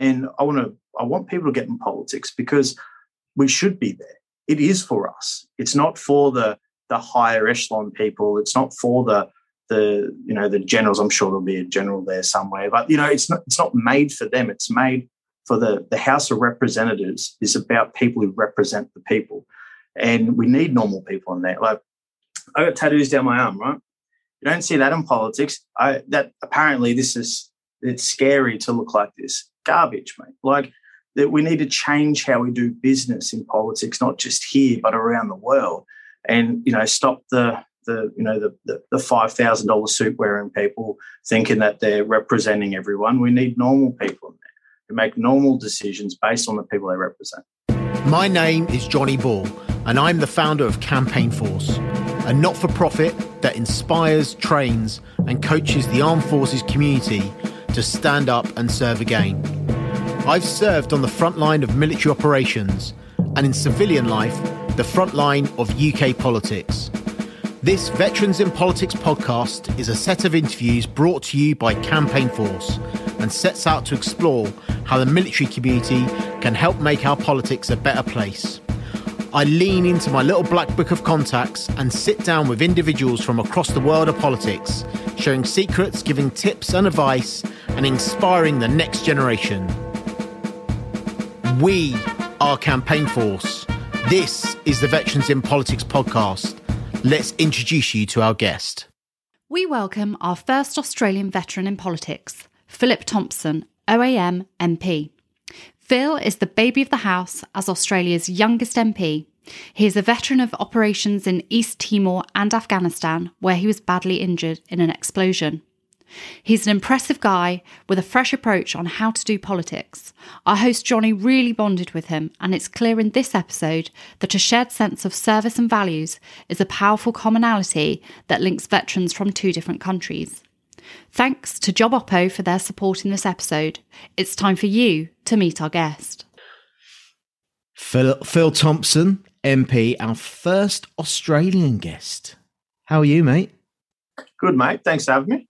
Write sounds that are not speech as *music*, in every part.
And I want to I want people to get in politics because we should be there. It is for us. It's not for the the higher echelon people. It's not for the the you know the generals. I'm sure there'll be a general there somewhere, but you know it's not it's not made for them. It's made for the the House of Representatives. is about people who represent the people, and we need normal people in there. Like I got tattoos down my arm, right? You don't see that in politics. I that apparently this is it's scary to look like this. Garbage, mate. Like that we need to change how we do business in politics, not just here but around the world, and you know stop the the you know the the, the five thousand dollar suit wearing people thinking that they're representing everyone. We need normal people who make normal decisions based on the people they represent. My name is Johnny Ball, and I'm the founder of Campaign Force, a not for profit that inspires, trains, and coaches the armed forces community to stand up and serve again. I've served on the front line of military operations and in civilian life, the front line of UK politics. This Veterans in Politics podcast is a set of interviews brought to you by Campaign Force and sets out to explore how the military community can help make our politics a better place. I lean into my little black book of contacts and sit down with individuals from across the world of politics, sharing secrets, giving tips and advice, and inspiring the next generation. We are Campaign Force. This is the Veterans in Politics podcast. Let's introduce you to our guest. We welcome our first Australian veteran in politics, Philip Thompson, OAM MP. Phil is the baby of the house as Australia's youngest MP. He is a veteran of operations in East Timor and Afghanistan, where he was badly injured in an explosion. He's an impressive guy with a fresh approach on how to do politics. Our host Johnny really bonded with him, and it's clear in this episode that a shared sense of service and values is a powerful commonality that links veterans from two different countries. Thanks to Job Oppo for their support in this episode. It's time for you to meet our guest. Phil, Phil Thompson, MP, our first Australian guest. How are you, mate? Good, mate. Thanks for having me.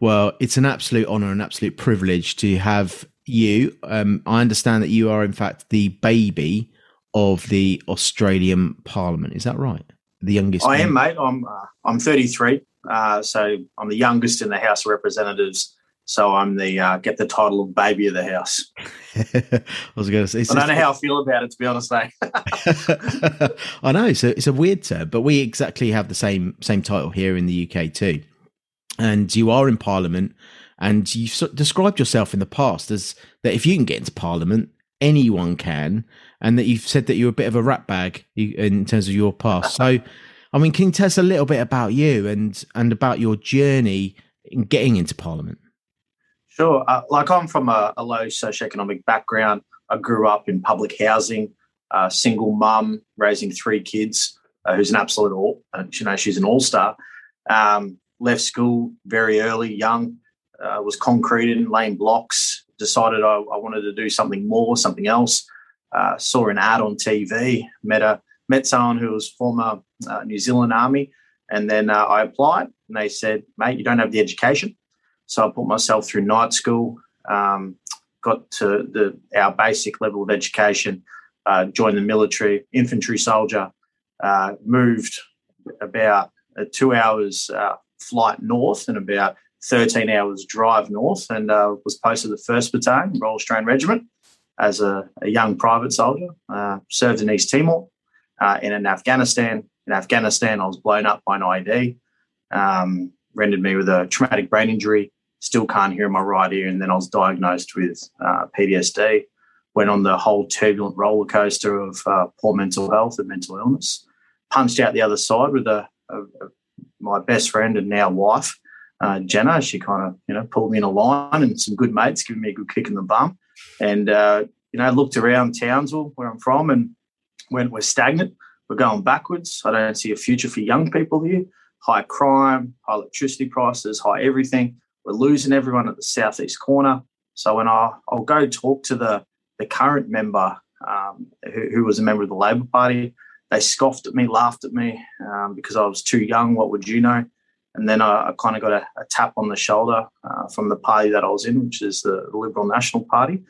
Well, it's an absolute honour, and absolute privilege to have you. Um, I understand that you are, in fact, the baby of the Australian Parliament. Is that right? The youngest. I am, mate. I'm uh, I'm 33. Uh, so I'm the youngest in the House of Representatives. So I'm the uh, get the title of baby of the house. *laughs* I was going to say. I don't know how I feel about it, to be honest. Mate. *laughs* *laughs* I know. So it's a weird term, but we exactly have the same same title here in the UK too. And you are in Parliament, and you've described yourself in the past as that if you can get into Parliament, anyone can, and that you've said that you're a bit of a rat bag in terms of your past. So I mean, can you tell us a little bit about you and and about your journey in getting into Parliament? Sure. Uh, like I'm from a, a, low socioeconomic background. I grew up in public housing, uh, single mum, raising three kids, uh, who's an absolute all. Uh, you know, she's an all star. Um, left school very early, young. Uh, was concreting, laying blocks. Decided I, I, wanted to do something more, something else. Uh, saw an ad on TV. Met a met someone who was former uh, New Zealand Army, and then uh, I applied, and they said, "Mate, you don't have the education." So I put myself through night school, um, got to the our basic level of education, uh, joined the military, infantry soldier, uh, moved about two hours flight north and about 13 hours drive north, and uh, was posted the first battalion, Royal Australian Regiment, as a, a young private soldier. served in East Timor, uh, and in Afghanistan. In Afghanistan, I was blown up by an IED, um, rendered me with a traumatic brain injury. Still can't hear in my right ear, and then I was diagnosed with uh, PTSD. Went on the whole turbulent roller coaster of uh, poor mental health and mental illness. Punched out the other side with a, a, a my best friend and now wife, uh, Jenna. She kind of you know pulled me in a line, and some good mates giving me a good kick in the bum. And uh, you know looked around Townsville, where I'm from, and when we're stagnant, we're going backwards. I don't see a future for young people here. High crime, high electricity prices, high everything. We're losing everyone at the southeast corner. So when I, I'll go talk to the, the current member um, who, who, was a member of the Labor Party, they scoffed at me, laughed at me um, because I was too young. What would you know? And then I, I kind of got a, a, tap on the shoulder uh, from the party that I was in, which is the, Liberal National Party.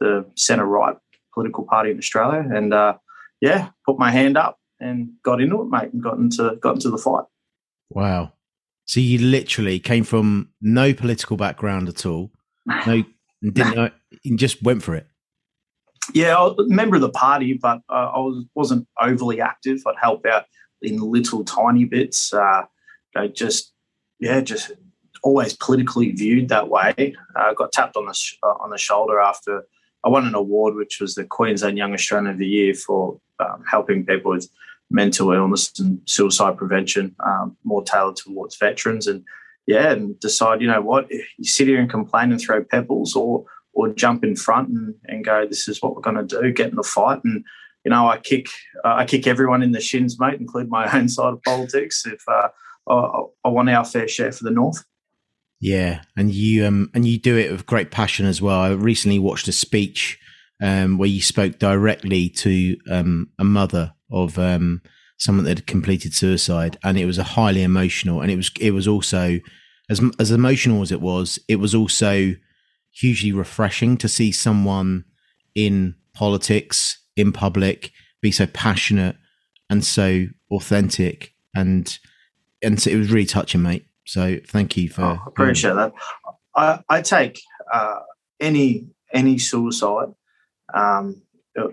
the centre right political party in Australia, and uh, yeah, put my hand up and got into it, mate, and got into got into the fight. Wow! So you literally came from no political background at all, no, didn't know, you just went for it. Yeah, I was a member of the party, but uh, I was, wasn't overly active. I'd help out in little tiny bits. Uh, know, just yeah, just always politically viewed that way. I uh, got tapped on the sh- uh, on the shoulder after I won an award, which was the Queensland Young Australian of the Year for um, helping people with mental illness and suicide prevention, um, more tailored towards veterans. And yeah, and decide, you know what, you sit here and complain and throw pebbles, or or jump in front and, and go, this is what we're going to do, get in the fight. And you know, I kick uh, I kick everyone in the shins, mate, include my *laughs* own side of politics. If uh, I, I want our fair share for the north. Yeah, and you um and you do it with great passion as well. I recently watched a speech um where you spoke directly to um a mother of um someone that had completed suicide, and it was a highly emotional, and it was it was also as as emotional as it was, it was also hugely refreshing to see someone in politics in public be so passionate and so authentic and and so it was really touching mate so thank you for. Oh, appreciate that. I, I take uh, any any suicide um,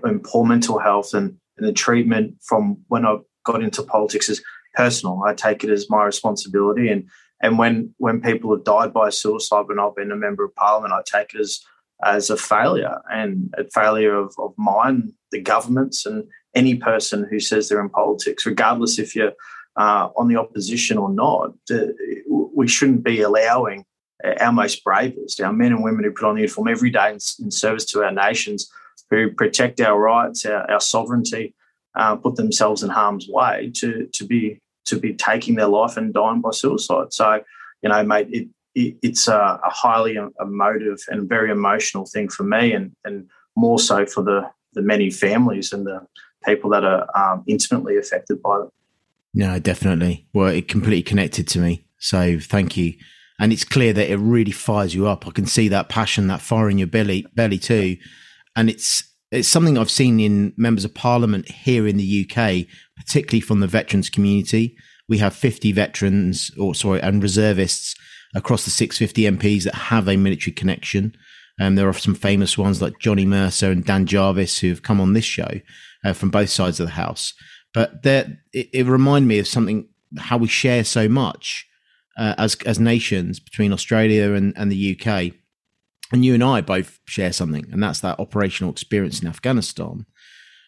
and poor mental health and, and the treatment from when I got into politics is personal. I take it as my responsibility, and and when when people have died by suicide when I've been a member of parliament, I take it as as a failure and a failure of, of mine, the governments, and any person who says they're in politics, regardless if you're uh, on the opposition or not, we shouldn't be allowing our most bravest, our men and women who put on the uniform every day in, in service to our nations, who protect our rights, our, our sovereignty, uh, put themselves in harm's way to to be to be taking their life and dying by suicide. So, you know, mate, it, it it's a, a highly emotive and very emotional thing for me, and and more so for the the many families and the people that are um, intimately affected by it. No, definitely. Well, it completely connected to me. So thank you. And it's clear that it really fires you up. I can see that passion, that fire in your belly, belly too. And it's it's something I've seen in members of parliament here in the UK, particularly from the veterans community. We have 50 veterans, or sorry, and reservists across the 650 MPs that have a military connection. Um, there are some famous ones like Johnny Mercer and Dan Jarvis who have come on this show uh, from both sides of the house. But it, it reminded me of something how we share so much uh, as as nations between Australia and, and the UK. And you and I both share something, and that's that operational experience in Afghanistan.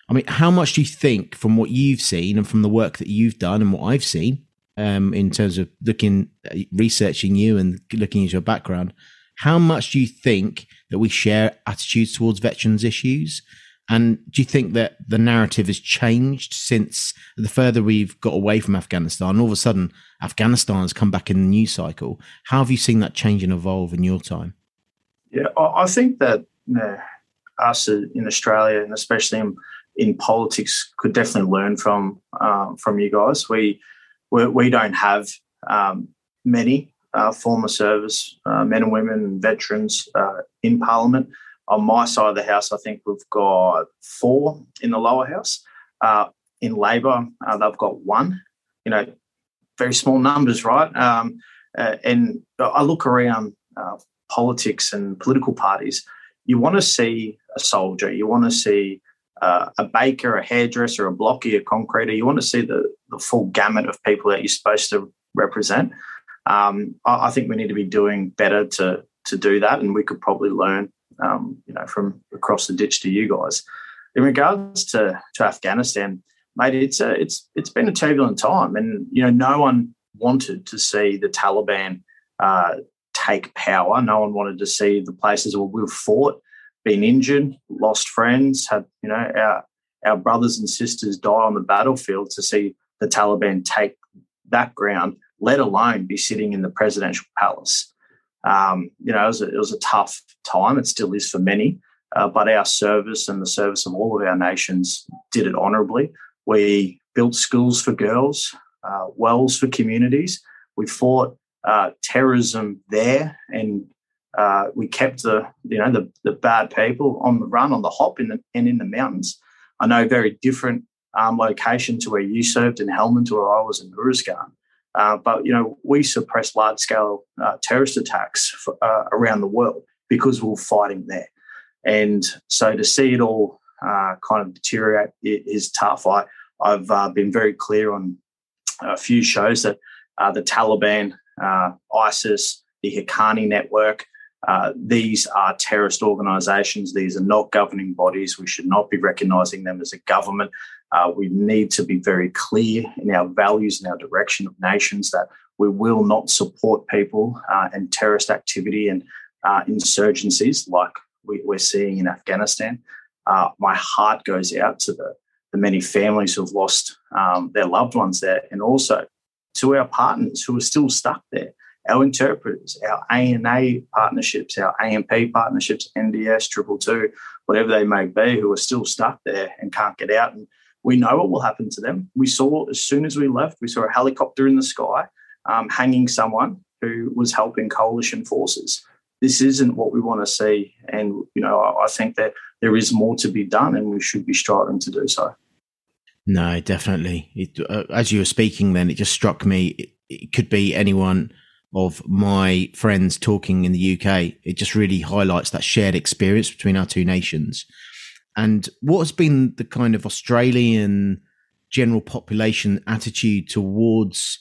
I mean, how much do you think, from what you've seen and from the work that you've done and what I've seen, um, in terms of looking, uh, researching you and looking at your background, how much do you think that we share attitudes towards veterans issues and do you think that the narrative has changed since the further we've got away from Afghanistan? All of a sudden, Afghanistan has come back in the news cycle. How have you seen that change and evolve in your time? Yeah, I think that you know, us in Australia and especially in, in politics could definitely learn from um, from you guys. We we, we don't have um, many uh, former service uh, men and women veterans uh, in Parliament on my side of the house, I think we've got four in the lower house. Uh, in Labor, uh, they've got one. You know, very small numbers, right? Um, uh, and I look around politics and political parties. You want to see a soldier. You want to see uh, a baker, a hairdresser, a blocky, a concreter. You want to see the, the full gamut of people that you're supposed to represent. Um, I, I think we need to be doing better to to do that, and we could probably learn um, you know, from across the ditch to you guys. In regards to, to Afghanistan, mate, it's a, it's it's been a turbulent time, and you know, no one wanted to see the Taliban uh, take power. No one wanted to see the places where we've fought, been injured, lost friends, had you know our our brothers and sisters die on the battlefield to see the Taliban take that ground, let alone be sitting in the presidential palace. Um, you know, it was, a, it was, a, tough time. It still is for many, uh, but our service and the service of all of our nations did it honourably. We built schools for girls, uh, wells for communities. We fought uh, terrorism there and Uh, we kept the you know the the bad people on the run, on the hop, in the, and in the mountains. I know very different um, location to where you served in Helmand, to where I was in Uruzgan. Uh, but you know, we suppressed large scale uh, terrorist attacks for, uh, around the world because we're fighting there. And so to see it all kind of deteriorate is tough. I, I've been very clear on a few shows that uh, the Taliban, ISIS, the Haqqani network, these are terrorist organizations. These are not governing bodies. We should not be recognizing them as a government. Uh, we need to be very clear in our values and our direction of nations that we will not support people uh, and terrorist activity and uh, insurgencies like we, are seeing in Afghanistan. Uh, my heart goes out to the, the many families who have lost um, their loved ones there and also to our partners who are still stuck there our interpreters, our ANA partnerships, our ANP partnerships, NDS, Triple Two, whatever they may be, who are still stuck there and can't get out. And we know what will happen to them. We saw as soon as we left, we saw a helicopter in the sky um, hanging someone who was helping coalition forces. This isn't what we want to see, and you know I, I think that there is more to be done, and we should be striving to do so. No, definitely. It, uh, as you were speaking, then it just struck me. It, it could be anyone of my friends talking in the UK. It just really highlights that shared experience between our two nations. And what has been the kind of Australian general population attitude towards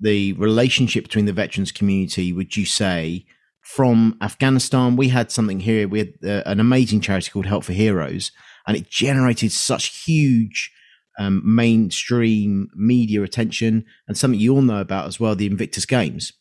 the relationship between the veterans community, would you say, from Afghanistan? We had something here. We had uh, an amazing charity called Help for Heroes, and it generated such huge um, mainstream media attention and something you all know about as well the Invictus Games.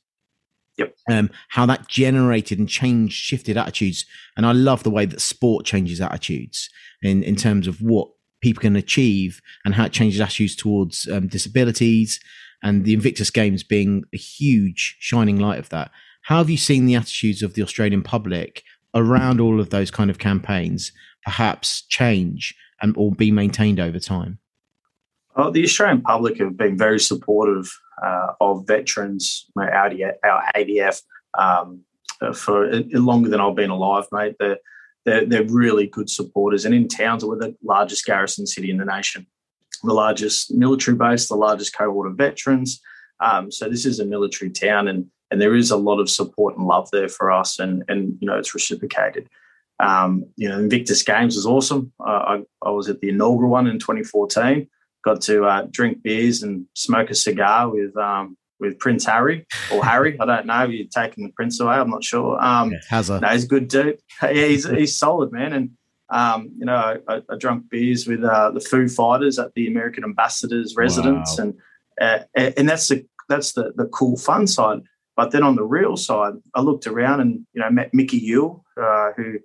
Yep. Um, how that generated and changed, shifted attitudes. And I love the way that sport changes attitudes in, in terms of what people can achieve and how it changes attitudes towards um, disabilities and the Invictus Games being a huge shining light of that. How have you seen the attitudes of the Australian public around all of those kind of campaigns perhaps change and or be maintained over time? Well, the Australian public have been very supportive uh, of veterans, our ADF, um, for longer than I've been alive, mate. They're, they're, they're really good supporters. And in Townsville, we're the largest garrison city in the nation, the largest military base, the largest cohort of veterans. Um, so this is a military town, and and there is a lot of support and love there for us, and and you know it's reciprocated. Um, you know, Invictus Games was awesome. Uh, I, I was at the inaugural one in 2014 got to uh, drink beers and smoke a cigar with um, with Prince Harry or Harry. I don't know. You're taking the Prince away. I'm not sure. Um, yeah, Hazard. No, he's a good dude. *laughs* Yeah, he's he's solid, man. And um, you know, I, I, drank beers with uh, the Foo Fighters at the American Ambassador's residence, wow. and uh, and that's the that's the the cool fun side. But then on the real side, I looked around and you know met Micky Yule, uh, who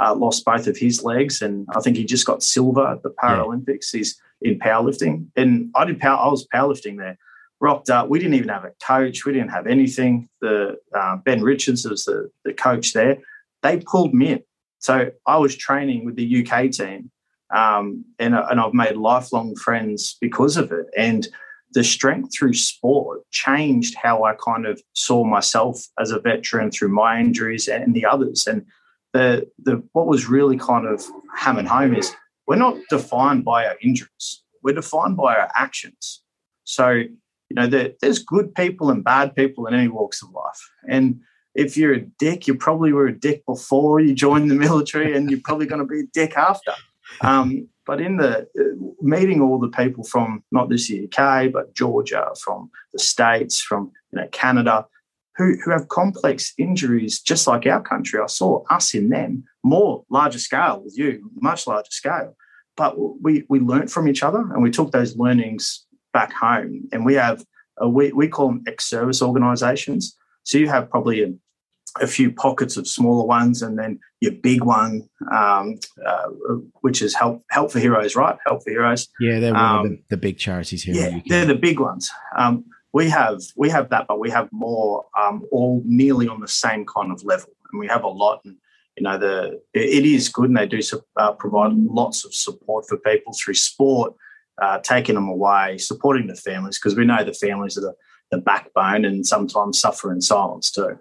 uh, lost both of his legs, and I think he just got silver at the Paralympics. Yeah. He's in powerlifting, and I did power. I was powerlifting there. Rocked up. We didn't even have a coach. We didn't have anything. The uh, Ben Richards was the, the coach there. They pulled me in. So I was training with the UK team, um, and and I've made lifelong friends because of it. And the strength through sport changed how I kind of saw myself as a veteran through my injuries and the others. And the the what was really kind of hammered home is we're not defined by our injuries. We're defined by our actions. So, you know, there, there's good people and bad people in any walks of life. And if you're a dick, you probably were a dick before you joined the military, and you're probably going to be a dick after. Um, but in the uh, meeting all the people from not just the UK, but Georgia, from the States, from you know Canada, who, who have complex injuries just like our country. I saw us in them, more larger scale with you, much larger scale. But we, we learned from each other and we took those learnings back home. And we have, a, we, we call them ex service organizations. So you have probably a, a, few pockets of smaller ones and then your big one, um, uh, which is Help, Help for Heroes, right? Help for Heroes. Yeah, they're one um, of the, the, big charities here. Yeah, the they're the big ones. Um, we have we have that, but we have more um, all nearly on the same kind of level, and we have a lot. And you know, the it is good, and they do uh, provide lots of support for people through sport, uh, taking them away, supporting the families because we know the families are the, the backbone, and sometimes suffer in silence too.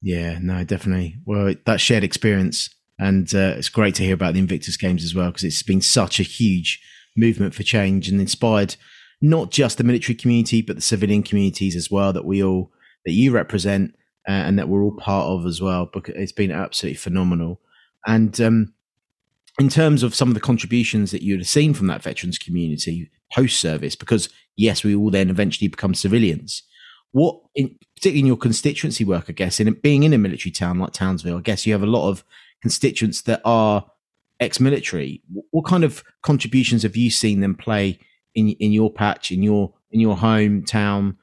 Yeah, no, definitely. Well, that shared experience, and uh, it's great to hear about the Invictus Games as well because it's been such a huge movement for change and inspired not just the military community but the civilian communities as well that we all that you represent uh, and that we're all part of as well. Because it's been absolutely phenomenal. And um, in terms of some of the contributions that you'd have seen from that veterans community post service, because yes, we all then eventually become civilians. What, in, particularly in your constituency work, I guess, in being in a military town like Townsville, I guess you have a lot of constituents that are ex-military. What kind of contributions have you seen them play in in your patch, in your in your hometown,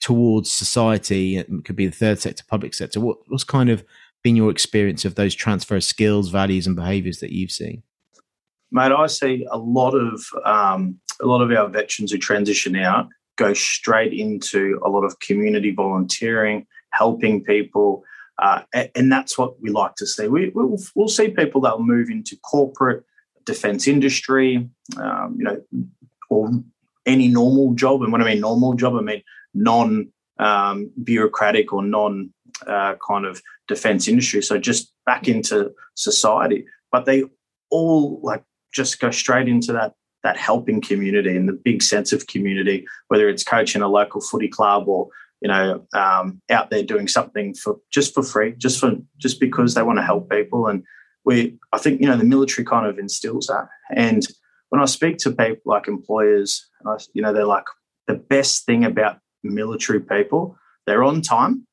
towards society? It could be the third sector, public sector. What what's kind of been your experience of those transfer of skills, values, and behaviours that you've seen? Mate, I see a lot of um, a lot of our veterans who transition out go straight into a lot of community volunteering, helping people, uh, and that's what we like to see. We, will we'll see people that will move into corporate defence industry, um, you know, or any normal job. And when I mean normal job, I mean non um, bureaucratic or non uh, kind of defense industry. So just back into society. But they all like just go straight into that that helping community and the big sense of community, whether it's coaching a local footy club or you know um, out there doing something for just for free, just for just because they want to help people. And we, I think you know the military kind of instills that. And when I speak to people like employers, I, you know they're like the best thing about military people, they're on time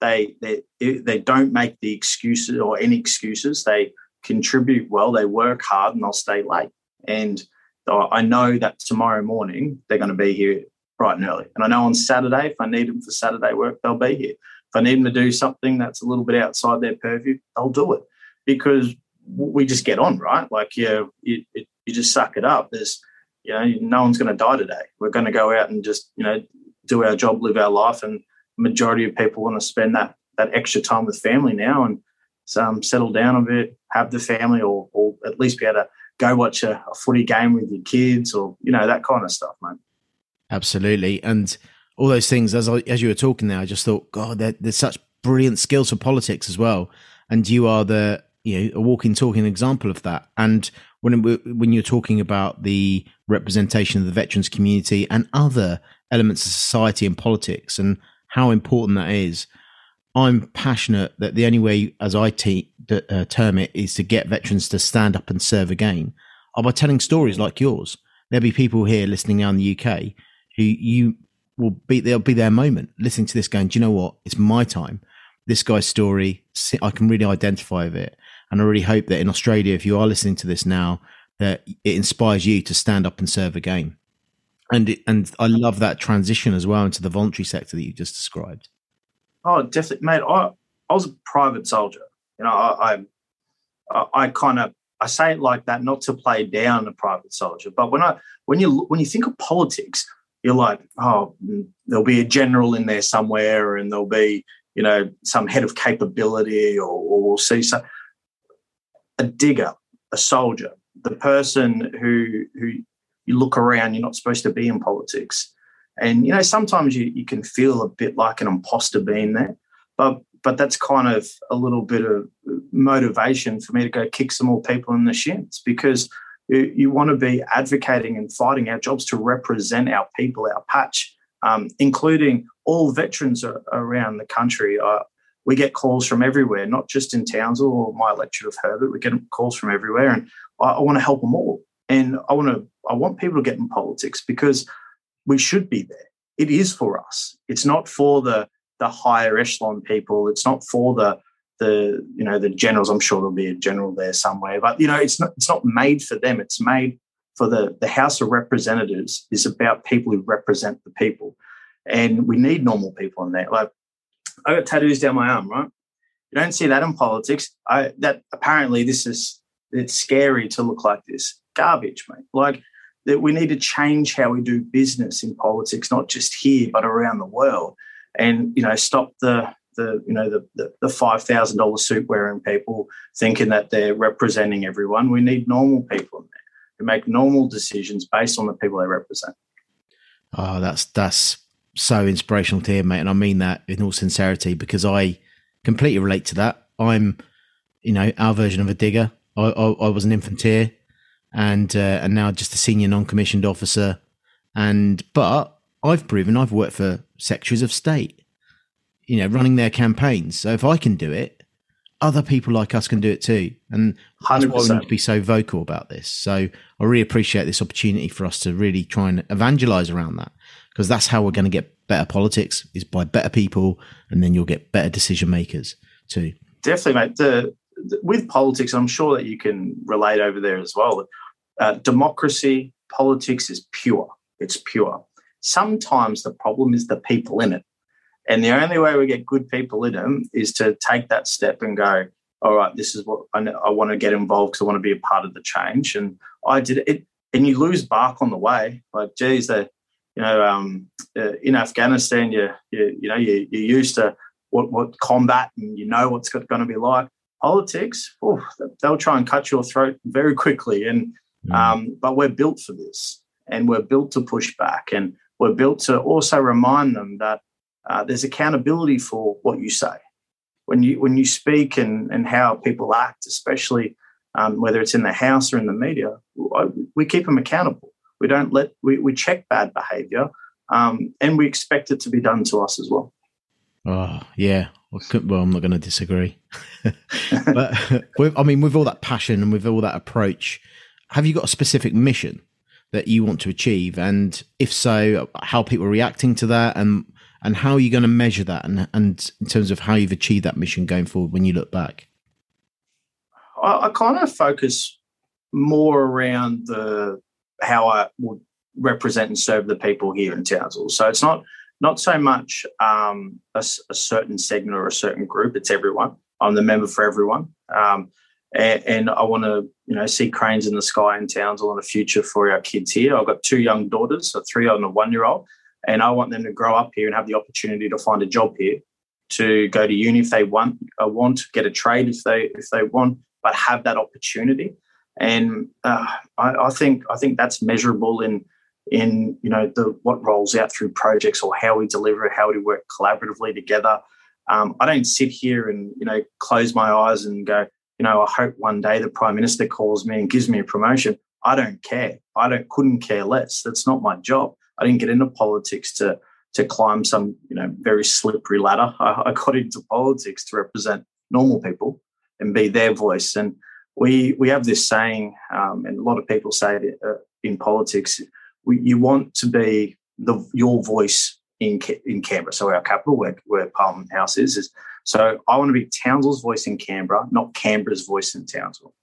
they they they don't make the excuses or any excuses. They contribute well. They work hard and they'll stay late. And I know that tomorrow morning they're going to be here bright and early. And I know on Saturday, if I need them for Saturday work, they'll be here. If I need them to do something that's a little bit outside their purview, they'll do it because we just get on, right? Like, yeah, you, you just suck it up. There's, you know, no one's going to die today. We're going to go out and just, you know, do our job, live our life, and majority of people want to spend that that extra time with family now and um, settle down a bit, have the family, or, or at least be able to go watch a, a footy game with your kids, or you know that kind of stuff, mate. Absolutely, and all those things. As I, as you were talking there, I just thought, God, there's such brilliant skills for politics as well, and you are the you know a walking, talking example of that. And when when you're talking about the representation of the veterans community and other elements of society and politics, and how important that is. I'm passionate that the only way, as I te- uh, term it, is to get veterans to stand up and serve again are by telling stories like yours. There'll be people here listening now in the UK who you will be, there'll be their moment listening to this going, do you know what? It's my time. This guy's story, I can really identify with it. And I really hope that in Australia, if you are listening to this now, that it inspires you to stand up and serve again and it, and I love that transition as well into the voluntary sector that you just described. Oh, definitely, mate. I I was a private soldier. You know, I I, I kind of I say it like that not to play down a private soldier, but when I when you when you think of politics, you're like, oh, there'll be a general in there somewhere, and there'll be you know some head of capability, or, or we'll see some a digger, a soldier, the person who who you look around, you're not supposed to be in politics. And you know, sometimes you, you can feel a bit like an imposter being there, but but that's kind of a little bit of motivation for me to go kick some more people in the shins because you, you want to be advocating and fighting our jobs to represent our people, our patch, um, including all veterans around the country. We get calls from everywhere, not just in Townsville or my electorate of Herbert. We get calls from everywhere, and I, I want to help them all. And I want to I want people to get in politics because we should be there. It is for us. It's not for the the higher echelon people. It's not for the the you know the generals. I'm sure there'll be a general there somewhere, but you know it's not it's not made for them. It's made for the the House of Representatives. is about people who represent the people, and we need normal people in there. Like I got tattoos down my arm, right? You don't see that in politics. I that apparently this is it's scary to look like this garbage, mate. Like that we need to change how we do business in politics, not just here but around the world, and you know stop the the you know the the, the five thousand dollar suit wearing people thinking that they're representing everyone. We need normal people in there who make normal decisions based on the people they represent. Oh, that's that's so inspirational to hear, mate, and I mean that in all sincerity because I completely relate to that. I'm, you know, our version of a digger. I, I, I was an infanteer, and uh, and now just a senior non-commissioned officer. And but I've proven I've worked for secretaries of state, you know, running their campaigns. So if I can do it, other people like us can do it too. And that's 100%. why we need to be so vocal about this. So I really appreciate this opportunity for us to really try and evangelize around that because that's how we're going to get better politics is by better people, and then you'll get better decision makers too. Definitely, mate. The, the, with politics, I'm sure that you can relate over there as well. Uh, democracy, politics is pure. It's pure. Sometimes the problem is the people in it. And the only way we get good people in them is to take that step and go, all right, this is what I, I want to get involved because I want to be a part of the change. And I did it. And you lose bark on the way. Like, geez, the, you know, um, uh, in Afghanistan, you, you, you know, you, you're used to what, what combat and you know what's going to be like. Politics, oh, they'll try and cut your throat very quickly. And mm. um, but we're built for this, and we're built to push back, and we're built to also remind them that uh, there's accountability for what you say when you when you speak and and how people act, especially um, whether it's in the house or in the media. We keep them accountable. We don't let we, we check bad behaviour, um, and we expect it to be done to us as well. Oh yeah, well, I'm not going to disagree. *laughs* but with, I mean, with all that passion and with all that approach, have you got a specific mission that you want to achieve? And if so, how people are reacting to that, and and how are you going to measure that and, and in terms of how you've achieved that mission going forward when you look back i, I kind of focus more around the how i would represent and serve the people here in townsville. So it's not not so much um, a, a, certain segment or a certain group it's everyone. I'm the member for everyone. Um, and, and, i want to you know see cranes in the sky in townsville and a future for our kids here. I've got two young daughters a three and a one year old and I want them to grow up here and have the opportunity to find a job here, to go to uni if they want, uh, want get a trade if they if they want, but have that opportunity. And uh, I, I, think I think that's measurable in in you know the what rolls out through projects or how we deliver, how we work collaboratively together. Um, I don't sit here and you know close my eyes and go, you know, I hope one day the prime minister calls me and gives me a promotion. I don't care. I don't couldn't care less. That's not my job. I didn't get into politics to to climb some you know very slippery ladder. I, *laughs* I got into politics to represent normal people and be their voice. And we we have this saying, um, and a lot of people say it uh, in politics: we, you want to be the your voice in in Canberra, so our capital, where where Parliament House is. is so I want to be Townsville's voice in Canberra, not Canberra's voice in Townsville.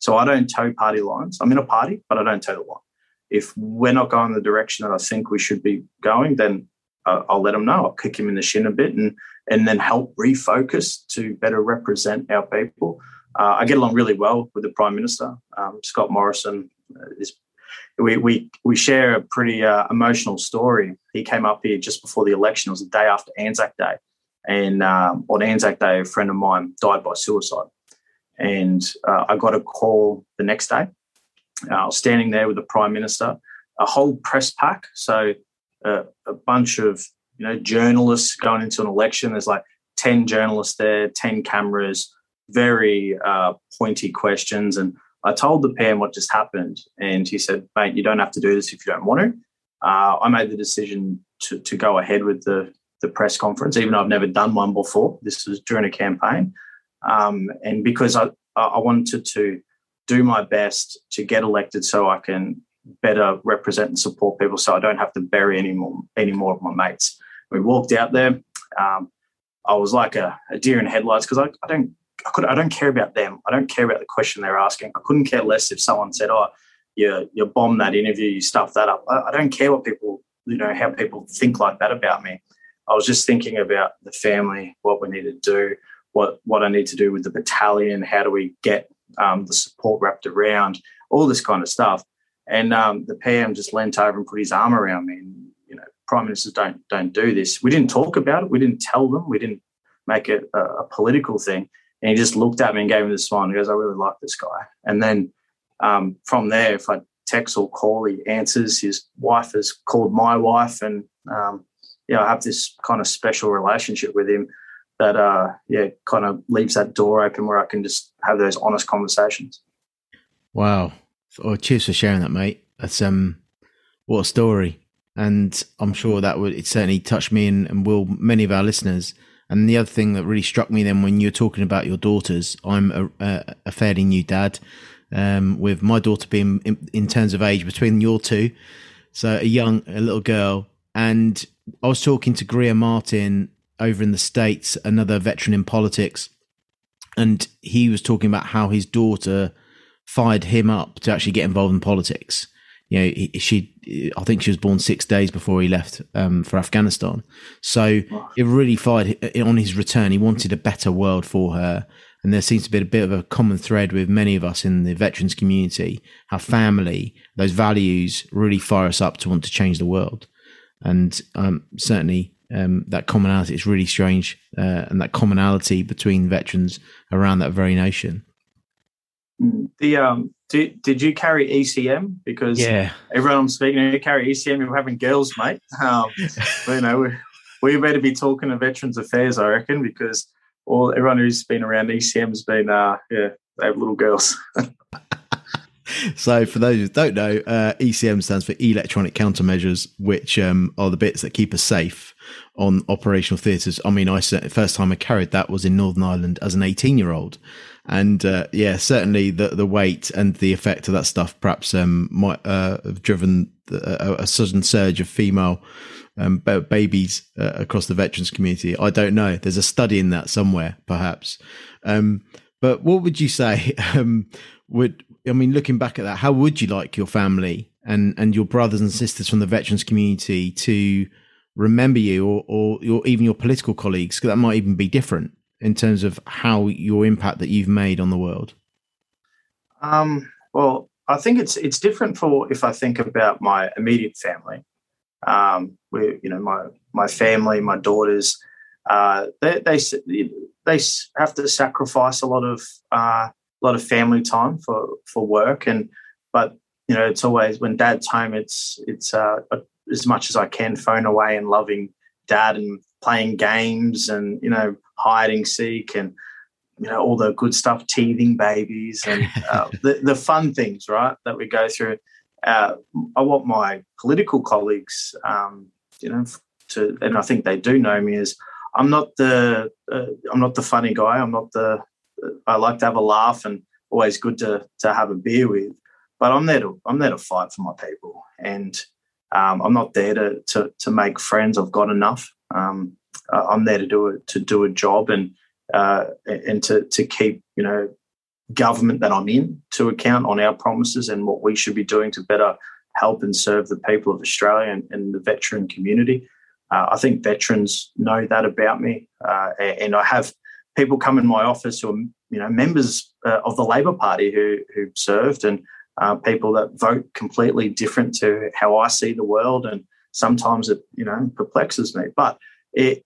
So I don't toe party lines. I'm in a party, but I don't toe the line if we're not going the direction that I think we should be going, then uh, I'll let him know. I'll kick him in the shin a bit and and then help refocus to better represent our people. Uh, I get along really well with the Prime Minister, um, Scott Morrison. Uh, is, we, we, we share a pretty uh, emotional story. He came up here just before the election. It was the day after Anzac Day. And um, on Anzac Day, a friend of mine died by suicide. And uh, I got a call the next day uh, I was standing there with the Prime Minister, a whole press pack. So a bunch of you know journalists going into an election. There's like ten journalists there, ten cameras, very uh, pointy questions. And I told the PM what just happened, and he said, "Mate, you don't have to do this if you don't want to." Uh, I made the decision to, to go ahead with the the press conference, even though I've never done one before. This was during a campaign, um, and because I I wanted to do my best to get elected so I can better represent and support people so I don't have to bury any more, any more of my mates. We walked out there. Um, I was like a, a deer in headlights because I, I, don't I could I don't care about them. I don't care about the question they're asking. I couldn't care less if someone said, "Oh, you you bombed that interview, you stuffed that up." I, I don't care what people you know how people think like that about me. I was just thinking about the family, what we need to do, what what I need to do with the battalion. How do we get um, the support wrapped around, all this kind of stuff. And um, the PM just leant over and put his arm around me. And you know, prime ministers don't don't do this. We didn't talk about it. We didn't tell them. We didn't make it a, a political thing. And he just looked at me and gave me the smile and goes, "I really like this guy." And then um, from there, if I text or call, he answers. His wife has called my wife, and um, yeah, I have this kind of special relationship with him that uh, yeah kind of leaves that door open where I can just have those honest conversations. Wow! Oh, cheers for sharing that, mate. That's um, what a story, and I'm sure that would it certainly touched me and, and will many of our listeners. And the other thing that really struck me then when you're talking about your daughters, I'm a, a, a fairly new dad, um, with my daughter being in, in terms of age between your two, so a young, a little girl, and I was talking to Greer Martin over in the States, another veteran in politics, and he was talking about how his daughter fired him up to actually get involved in politics. You know, she, I think she was born six days before he left um, for Afghanistan. So it really fired on his return. He wanted a better world for her. And there seems to be a bit of a common thread with many of us in the veterans community how family, those values really fire us up to want to change the world. And um, certainly um, that commonality is really strange, uh, and that commonality between veterans around that very nation. The um, did, did you carry ECM? Because yeah, everyone I'm speaking to, you carry ECM. You're having girls, mate. Um, *laughs* you know, we, we better be talking to Veterans Affairs, I reckon, because all everyone who's been around ECM has been, uh, yeah, they have little girls. *laughs* so, for those who don't know, uh, ECM stands for Electronic Countermeasures, which um, are the bits that keep us safe on operational theatres. I mean, I first time I carried that was in Northern Ireland as an 18 year old, and uh, yeah, certainly the the weight and the effect of that stuff perhaps um, might uh, have driven a, a, sudden surge of female. Um, babies uh, across the veterans community. I don't know. There's a study in that somewhere, perhaps. Um, but what would you say? *laughs* Um, would I mean, looking back at that, how would you like your family and and your brothers and sisters from the veterans community to remember you, or or your, even your political colleagues? Because That might even be different in terms of how your impact that you've made on the world. Um, well, I think it's it's different for if I think about my immediate family. Um, you know my my family, my daughters, uh, they they they have to sacrifice a lot of uh, a lot of family time for for work and but you know it's always when dad's home it's it's uh, as much as I can phone away and loving dad and playing games and you know hiding seek and you know all the good stuff teething babies and uh, *laughs* the, the fun things right that we go through uh, I want my political colleagues um, you know to and I think they do know me as I'm not the uh, I'm not the funny guy I'm not the I like to have a laugh and always good to to have a beer with. But I'm there to I'm there to fight for my people, and um, I'm not there to, to to make friends. I've got enough. Um, I'm there to do it to do a job and uh, and to to keep you know government that I'm in to account on our promises and what we should be doing to better help and serve the people of Australia and, and the veteran community. Uh, I think veterans know that about me, uh, and I have people come in my office who are you know members uh, of the Labor Party who who served and uh, people that vote completely different to how I see the world, and sometimes it you know perplexes me. But it,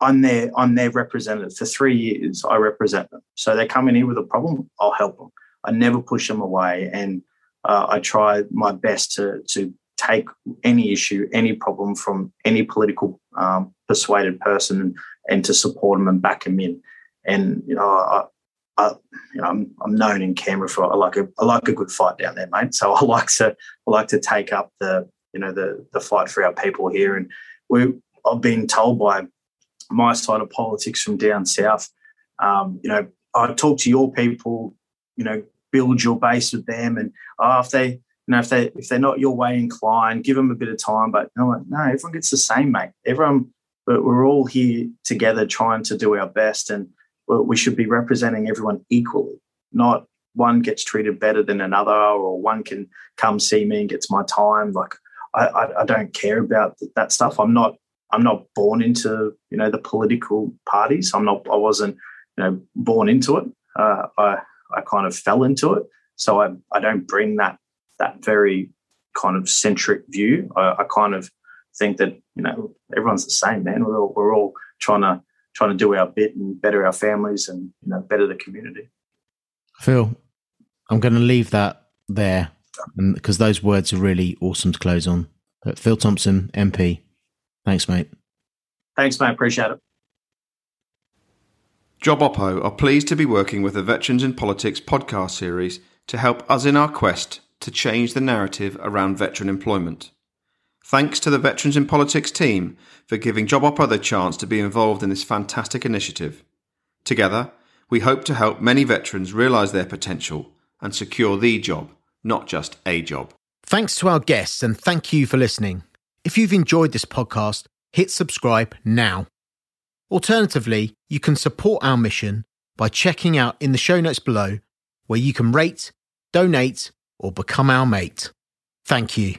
I'm their I'm their representative for three years. I represent them, so they come in here with a problem, I'll help them. I never push them away, and uh, I try my best to to take any issue, any problem from any political um, persuaded person, and, and to support them and back them in and you know, I, I, you know, I'm, I'm known in Canberra for I like a I like a good fight down there, mate. So *laughs* I like to I like to take up the you know the the fight for our people here, and we I've been told by my side of politics from down south, um, you know, I talk to your people, you know, build your base with them, and oh, if they you know if they if they're not your way inclined, give them a bit of time. But you know, no, everyone gets the same, mate. Everyone, but we're all here together trying to do our best, and we should be representing everyone equally, not one gets treated better than another, or one can come see me and gets my time. Like I, I, I don't care about that stuff. I'm not I'm not born into you know the political parties. I'm not. I wasn't you know born into it. Uh, I I kind of fell into it. So I I don't bring that that very kind of centric view. I, I kind of think that you know everyone's the same, man. We're all, we're all trying to trying to do our bit and better our families and you know better the community. Phil, I'm going to leave that there because those words are really awesome to close on. But Phil Thompson, MP, thanks, mate. Thanks, mate. Appreciate it. Job Oppo are pleased to be working with the Veterans in Politics podcast series to help us in our quest to change the narrative around veteran employment. Thanks to the Veterans in Politics team for giving Job Oppo the chance to be involved in this fantastic initiative. Together, we hope to help many veterans realise their potential and secure the job, not just a job. Thanks to our guests and thank you for listening. If you've enjoyed this podcast, hit subscribe now. Alternatively, you can support our mission by checking out in the show notes below where you can rate, donate, or become our mate. Thank you.